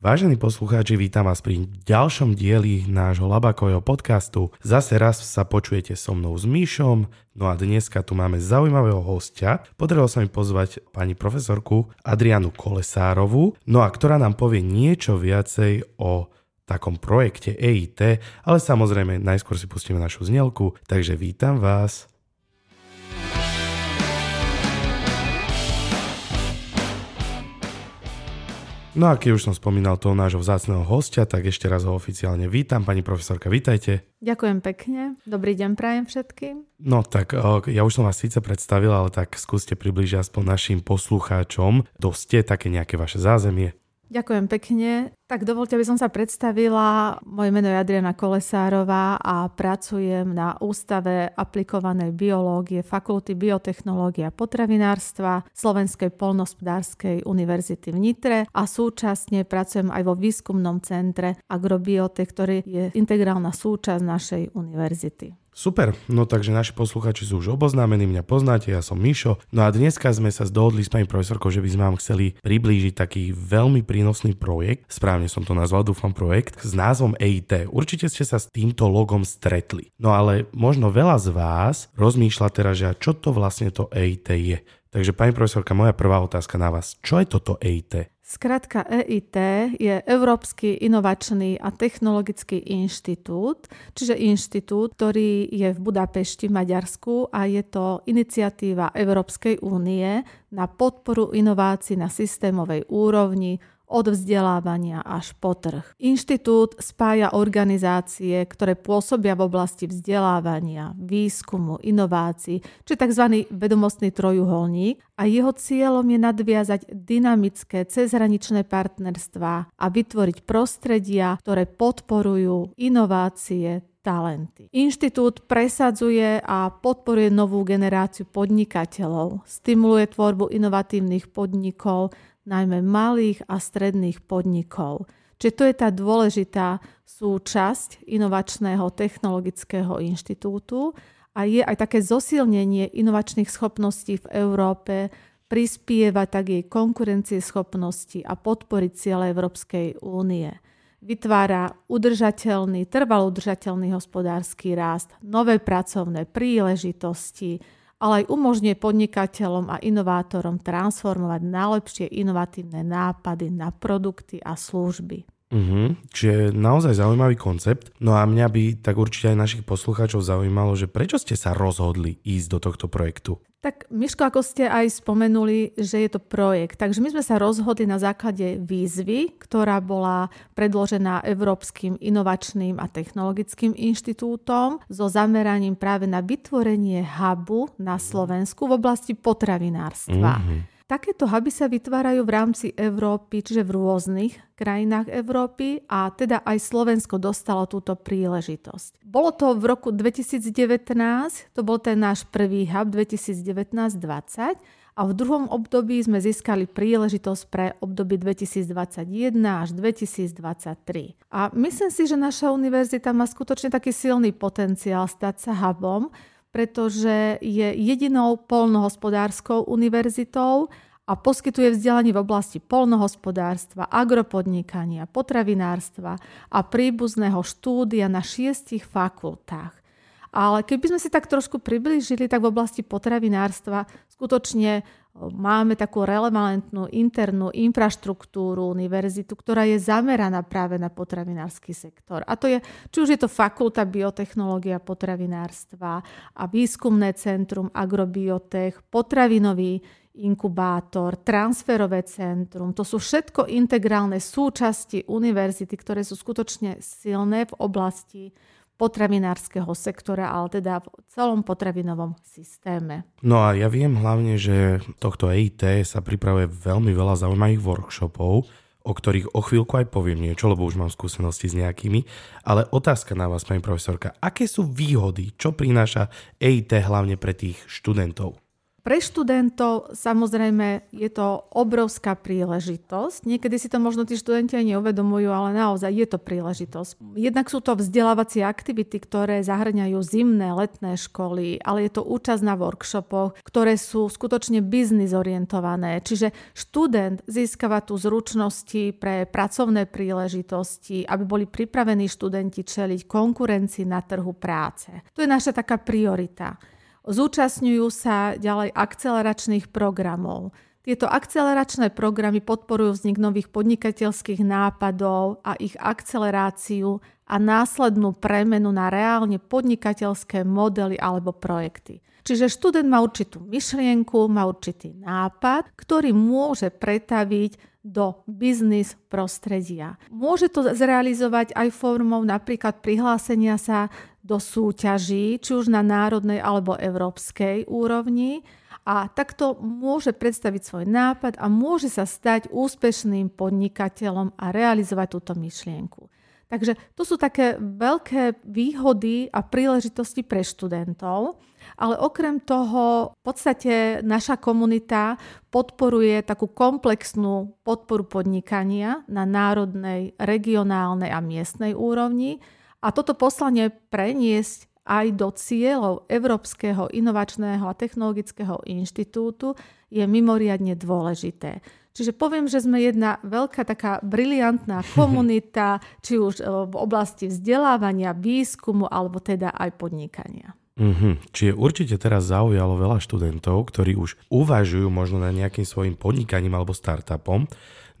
Vážení poslucháči, vítam vás pri ďalšom dieli nášho Labakového podcastu. Zase raz sa počujete so mnou s Míšom, no a dneska tu máme zaujímavého hostia. Podarilo sa mi pozvať pani profesorku Adrianu Kolesárovú, no a ktorá nám povie niečo viacej o takom projekte EIT, ale samozrejme najskôr si pustíme našu znelku, takže vítam vás. No a keď už som spomínal toho nášho vzácného hostia, tak ešte raz ho oficiálne vítam. Pani profesorka, vítajte. Ďakujem pekne. Dobrý deň prajem všetkým. No tak ja už som vás síce predstavil, ale tak skúste približiť aspoň našim poslucháčom. Doste také nejaké vaše zázemie. Ďakujem pekne. Tak dovolte, aby som sa predstavila. Moje meno je Adriana Kolesárová a pracujem na Ústave aplikovanej biológie Fakulty biotechnológie a potravinárstva Slovenskej polnospodárskej univerzity v Nitre a súčasne pracujem aj vo výskumnom centre Agrobiote, ktorý je integrálna súčasť našej univerzity. Super, no takže naši posluchači sú už oboznámení, mňa poznáte, ja som Mišo. No a dneska sme sa dohodli s pani profesorkou, že by sme vám chceli priblížiť taký veľmi prínosný projekt, správne som to nazval, dúfam projekt, s názvom EIT. Určite ste sa s týmto logom stretli. No ale možno veľa z vás rozmýšľa teraz, že čo to vlastne to EIT je. Takže pani profesorka, moja prvá otázka na vás. Čo je toto EIT? Skratka EIT je Európsky inovačný a technologický inštitút, čiže inštitút, ktorý je v Budapešti v Maďarsku a je to iniciatíva Európskej únie na podporu inovácií na systémovej úrovni od vzdelávania až po trh. Inštitút spája organizácie, ktoré pôsobia v oblasti vzdelávania, výskumu, inovácií, či tzv. vedomostný trojuholník a jeho cieľom je nadviazať dynamické cezhraničné partnerstvá a vytvoriť prostredia, ktoré podporujú inovácie, talenty. Inštitút presadzuje a podporuje novú generáciu podnikateľov, stimuluje tvorbu inovatívnych podnikov, najmä malých a stredných podnikov. Čiže to je tá dôležitá súčasť inovačného technologického inštitútu a je aj také zosilnenie inovačných schopností v Európe, prispievať tak jej konkurencieschopnosti a podporiť ciele Európskej únie. Vytvára udržateľný, trvalo udržateľný hospodársky rast, nové pracovné príležitosti, ale aj umožňuje podnikateľom a inovátorom transformovať najlepšie inovatívne nápady na produkty a služby. Uh-huh. Čiže naozaj zaujímavý koncept. No a mňa by tak určite aj našich poslucháčov zaujímalo, že prečo ste sa rozhodli ísť do tohto projektu? Tak Miško, ako ste aj spomenuli, že je to projekt. Takže my sme sa rozhodli na základe výzvy, ktorá bola predložená Európskym inovačným a technologickým inštitútom so zameraním práve na vytvorenie hubu na Slovensku v oblasti potravinárstva. Mm-hmm. Takéto huby sa vytvárajú v rámci Európy, čiže v rôznych krajinách Európy a teda aj Slovensko dostalo túto príležitosť. Bolo to v roku 2019, to bol ten náš prvý hub 2019-20 a v druhom období sme získali príležitosť pre obdobie 2021 až 2023. A myslím si, že naša univerzita má skutočne taký silný potenciál stať sa hubom, pretože je jedinou polnohospodárskou univerzitou a poskytuje vzdelanie v oblasti polnohospodárstva, agropodnikania, potravinárstva a príbuzného štúdia na šiestich fakultách. Ale keby sme si tak trošku priblížili, tak v oblasti potravinárstva skutočne máme takú relevantnú internú infraštruktúru univerzitu, ktorá je zameraná práve na potravinársky sektor. A to je, či už je to fakulta biotechnológia potravinárstva a výskumné centrum agrobiotech, potravinový inkubátor, transferové centrum. To sú všetko integrálne súčasti univerzity, ktoré sú skutočne silné v oblasti potravinárskeho sektora, ale teda v celom potravinovom systéme. No a ja viem hlavne, že tohto EIT sa pripravuje veľmi veľa zaujímavých workshopov, o ktorých o chvíľku aj poviem niečo, lebo už mám skúsenosti s nejakými. Ale otázka na vás, pani profesorka, aké sú výhody, čo prináša EIT hlavne pre tých študentov? Pre študentov samozrejme je to obrovská príležitosť. Niekedy si to možno tí študenti aj neuvedomujú, ale naozaj je to príležitosť. Jednak sú to vzdelávacie aktivity, ktoré zahrňajú zimné, letné školy, ale je to účasť na workshopoch, ktoré sú skutočne biznis orientované. Čiže študent získava tu zručnosti pre pracovné príležitosti, aby boli pripravení študenti čeliť konkurencii na trhu práce. To je naša taká priorita. Zúčastňujú sa ďalej akceleračných programov. Tieto akceleračné programy podporujú vznik nových podnikateľských nápadov a ich akceleráciu a následnú premenu na reálne podnikateľské modely alebo projekty. Čiže študent má určitú myšlienku, má určitý nápad, ktorý môže pretaviť do biznis prostredia. Môže to zrealizovať aj formou napríklad prihlásenia sa do súťaží, či už na národnej alebo európskej úrovni. A takto môže predstaviť svoj nápad a môže sa stať úspešným podnikateľom a realizovať túto myšlienku. Takže to sú také veľké výhody a príležitosti pre študentov, ale okrem toho v podstate naša komunita podporuje takú komplexnú podporu podnikania na národnej, regionálnej a miestnej úrovni, a toto poslanie preniesť aj do cieľov Európskeho inovačného a technologického inštitútu je mimoriadne dôležité. Čiže poviem, že sme jedna veľká taká briliantná komunita, či už e, v oblasti vzdelávania, výskumu alebo teda aj podnikania. Mm-hmm. Čiže určite teraz zaujalo veľa študentov, ktorí už uvažujú možno na nejakým svojim podnikaním alebo startupom.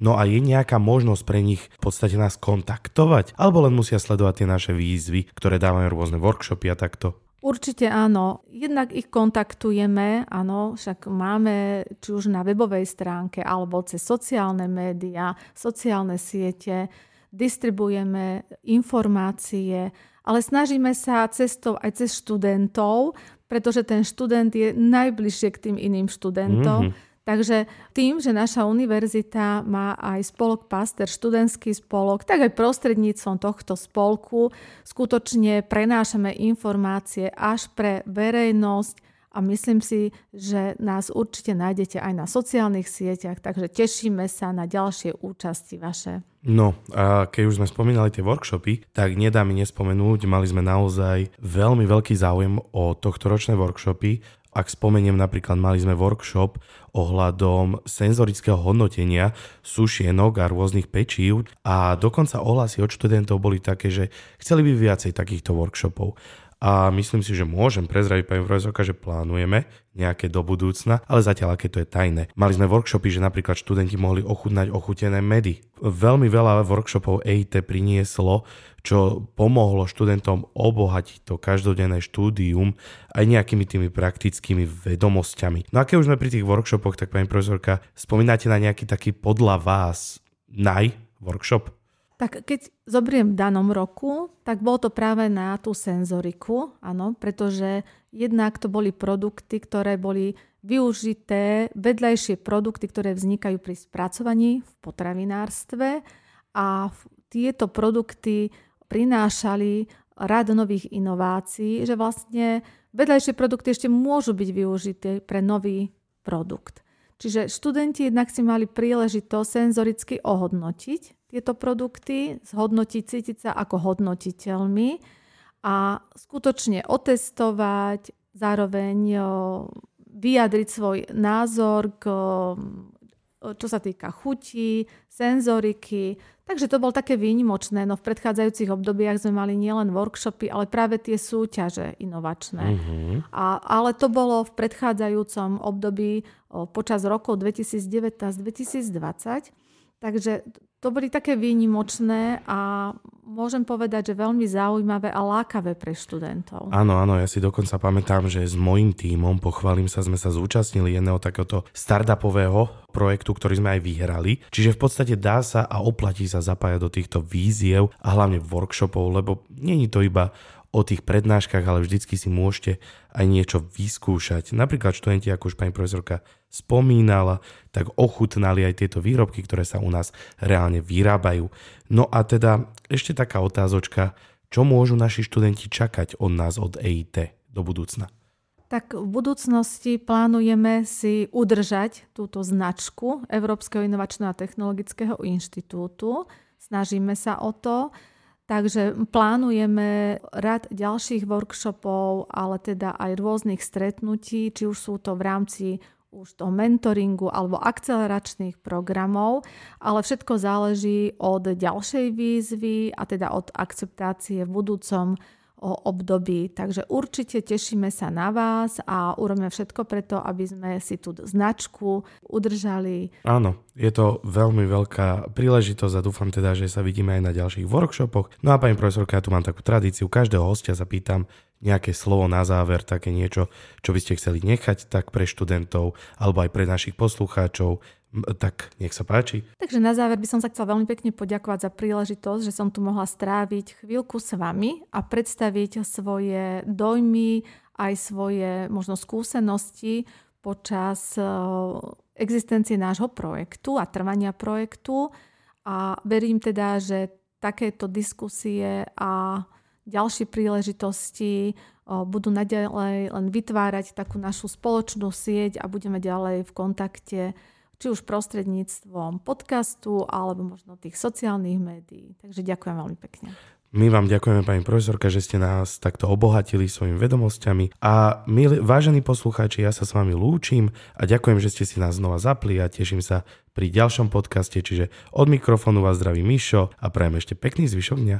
No a je nejaká možnosť pre nich v podstate nás kontaktovať? Alebo len musia sledovať tie naše výzvy, ktoré dávajú rôzne workshopy a takto? Určite áno. Jednak ich kontaktujeme, áno, však máme či už na webovej stránke alebo cez sociálne médiá, sociálne siete, distribujeme informácie, ale snažíme sa cestou aj cez študentov, pretože ten študent je najbližšie k tým iným študentom. Mm-hmm Takže tým, že naša univerzita má aj spolok Paster, študentský spolok, tak aj prostredníctvom tohto spolku skutočne prenášame informácie až pre verejnosť a myslím si, že nás určite nájdete aj na sociálnych sieťach, takže tešíme sa na ďalšie účasti vaše. No a keď už sme spomínali tie workshopy, tak nedá mi nespomenúť, mali sme naozaj veľmi veľký záujem o tohto ročné workshopy ak spomeniem napríklad, mali sme workshop ohľadom senzorického hodnotenia sušienok a rôznych pečív a dokonca ohlasy od študentov boli také, že chceli by viacej takýchto workshopov a myslím si, že môžem prezraviť pani profesorka, že plánujeme nejaké do budúcna, ale zatiaľ aké to je tajné. Mali sme workshopy, že napríklad študenti mohli ochutnať ochutené medy. Veľmi veľa workshopov EIT prinieslo, čo pomohlo študentom obohatiť to každodenné štúdium aj nejakými tými praktickými vedomosťami. No a keď už sme pri tých workshopoch, tak pani profesorka, spomínate na nejaký taký podľa vás naj workshop? Tak keď zobriem v danom roku, tak bolo to práve na tú senzoriku, áno, pretože jednak to boli produkty, ktoré boli využité, vedľajšie produkty, ktoré vznikajú pri spracovaní v potravinárstve a tieto produkty prinášali rad nových inovácií, že vlastne vedľajšie produkty ešte môžu byť využité pre nový produkt. Čiže študenti jednak si mali príležitosť senzoricky ohodnotiť tieto produkty, zhodnotiť, cítiť sa ako hodnotiteľmi a skutočne otestovať, zároveň vyjadriť svoj názor k čo sa týka chutí, senzoriky. Takže to bol také výnimočné. No v predchádzajúcich obdobiach sme mali nielen workshopy, ale práve tie súťaže inovačné. Mm-hmm. A, ale to bolo v predchádzajúcom období o, počas rokov 2019-2020. Takže to boli také výnimočné a môžem povedať, že veľmi zaujímavé a lákavé pre študentov. Áno, áno, ja si dokonca pamätám, že s mojím tímom, pochválim sa, sme sa zúčastnili jedného takéhoto startupového projektu, ktorý sme aj vyhrali. Čiže v podstate dá sa a oplatí sa zapájať do týchto víziev a hlavne workshopov, lebo není to iba o tých prednáškach, ale vždycky si môžete aj niečo vyskúšať. Napríklad študenti, ako už pani profesorka spomínala, tak ochutnali aj tieto výrobky, ktoré sa u nás reálne vyrábajú. No a teda ešte taká otázočka, čo môžu naši študenti čakať od nás, od EIT do budúcna? Tak v budúcnosti plánujeme si udržať túto značku Európskeho inovačného a technologického inštitútu. Snažíme sa o to. Takže plánujeme rad ďalších workshopov, ale teda aj rôznych stretnutí, či už sú to v rámci už toho mentoringu alebo akceleračných programov, ale všetko záleží od ďalšej výzvy a teda od akceptácie v budúcom období. Takže určite tešíme sa na vás a urobíme všetko preto, aby sme si tú značku udržali. Áno, je to veľmi veľká príležitosť a dúfam teda, že sa vidíme aj na ďalších workshopoch. No a pani profesorka, ja tu mám takú tradíciu, každého hostia sa pýtam nejaké slovo na záver, také niečo, čo by ste chceli nechať tak pre študentov alebo aj pre našich poslucháčov tak nech sa páči. Takže na záver by som sa chcela veľmi pekne poďakovať za príležitosť, že som tu mohla stráviť chvíľku s vami a predstaviť svoje dojmy, aj svoje možno skúsenosti počas e, existencie nášho projektu a trvania projektu. A verím teda, že takéto diskusie a ďalšie príležitosti e, budú naďalej len vytvárať takú našu spoločnú sieť a budeme ďalej v kontakte či už prostredníctvom podcastu alebo možno tých sociálnych médií. Takže ďakujem veľmi pekne. My vám ďakujeme, pani profesorka, že ste nás takto obohatili svojimi vedomosťami. A my, vážení poslucháči, ja sa s vami lúčim a ďakujem, že ste si nás znova zapli a teším sa pri ďalšom podcaste. Čiže od mikrofónu vás zdraví Mišo a prajem ešte pekný zvyšok dňa.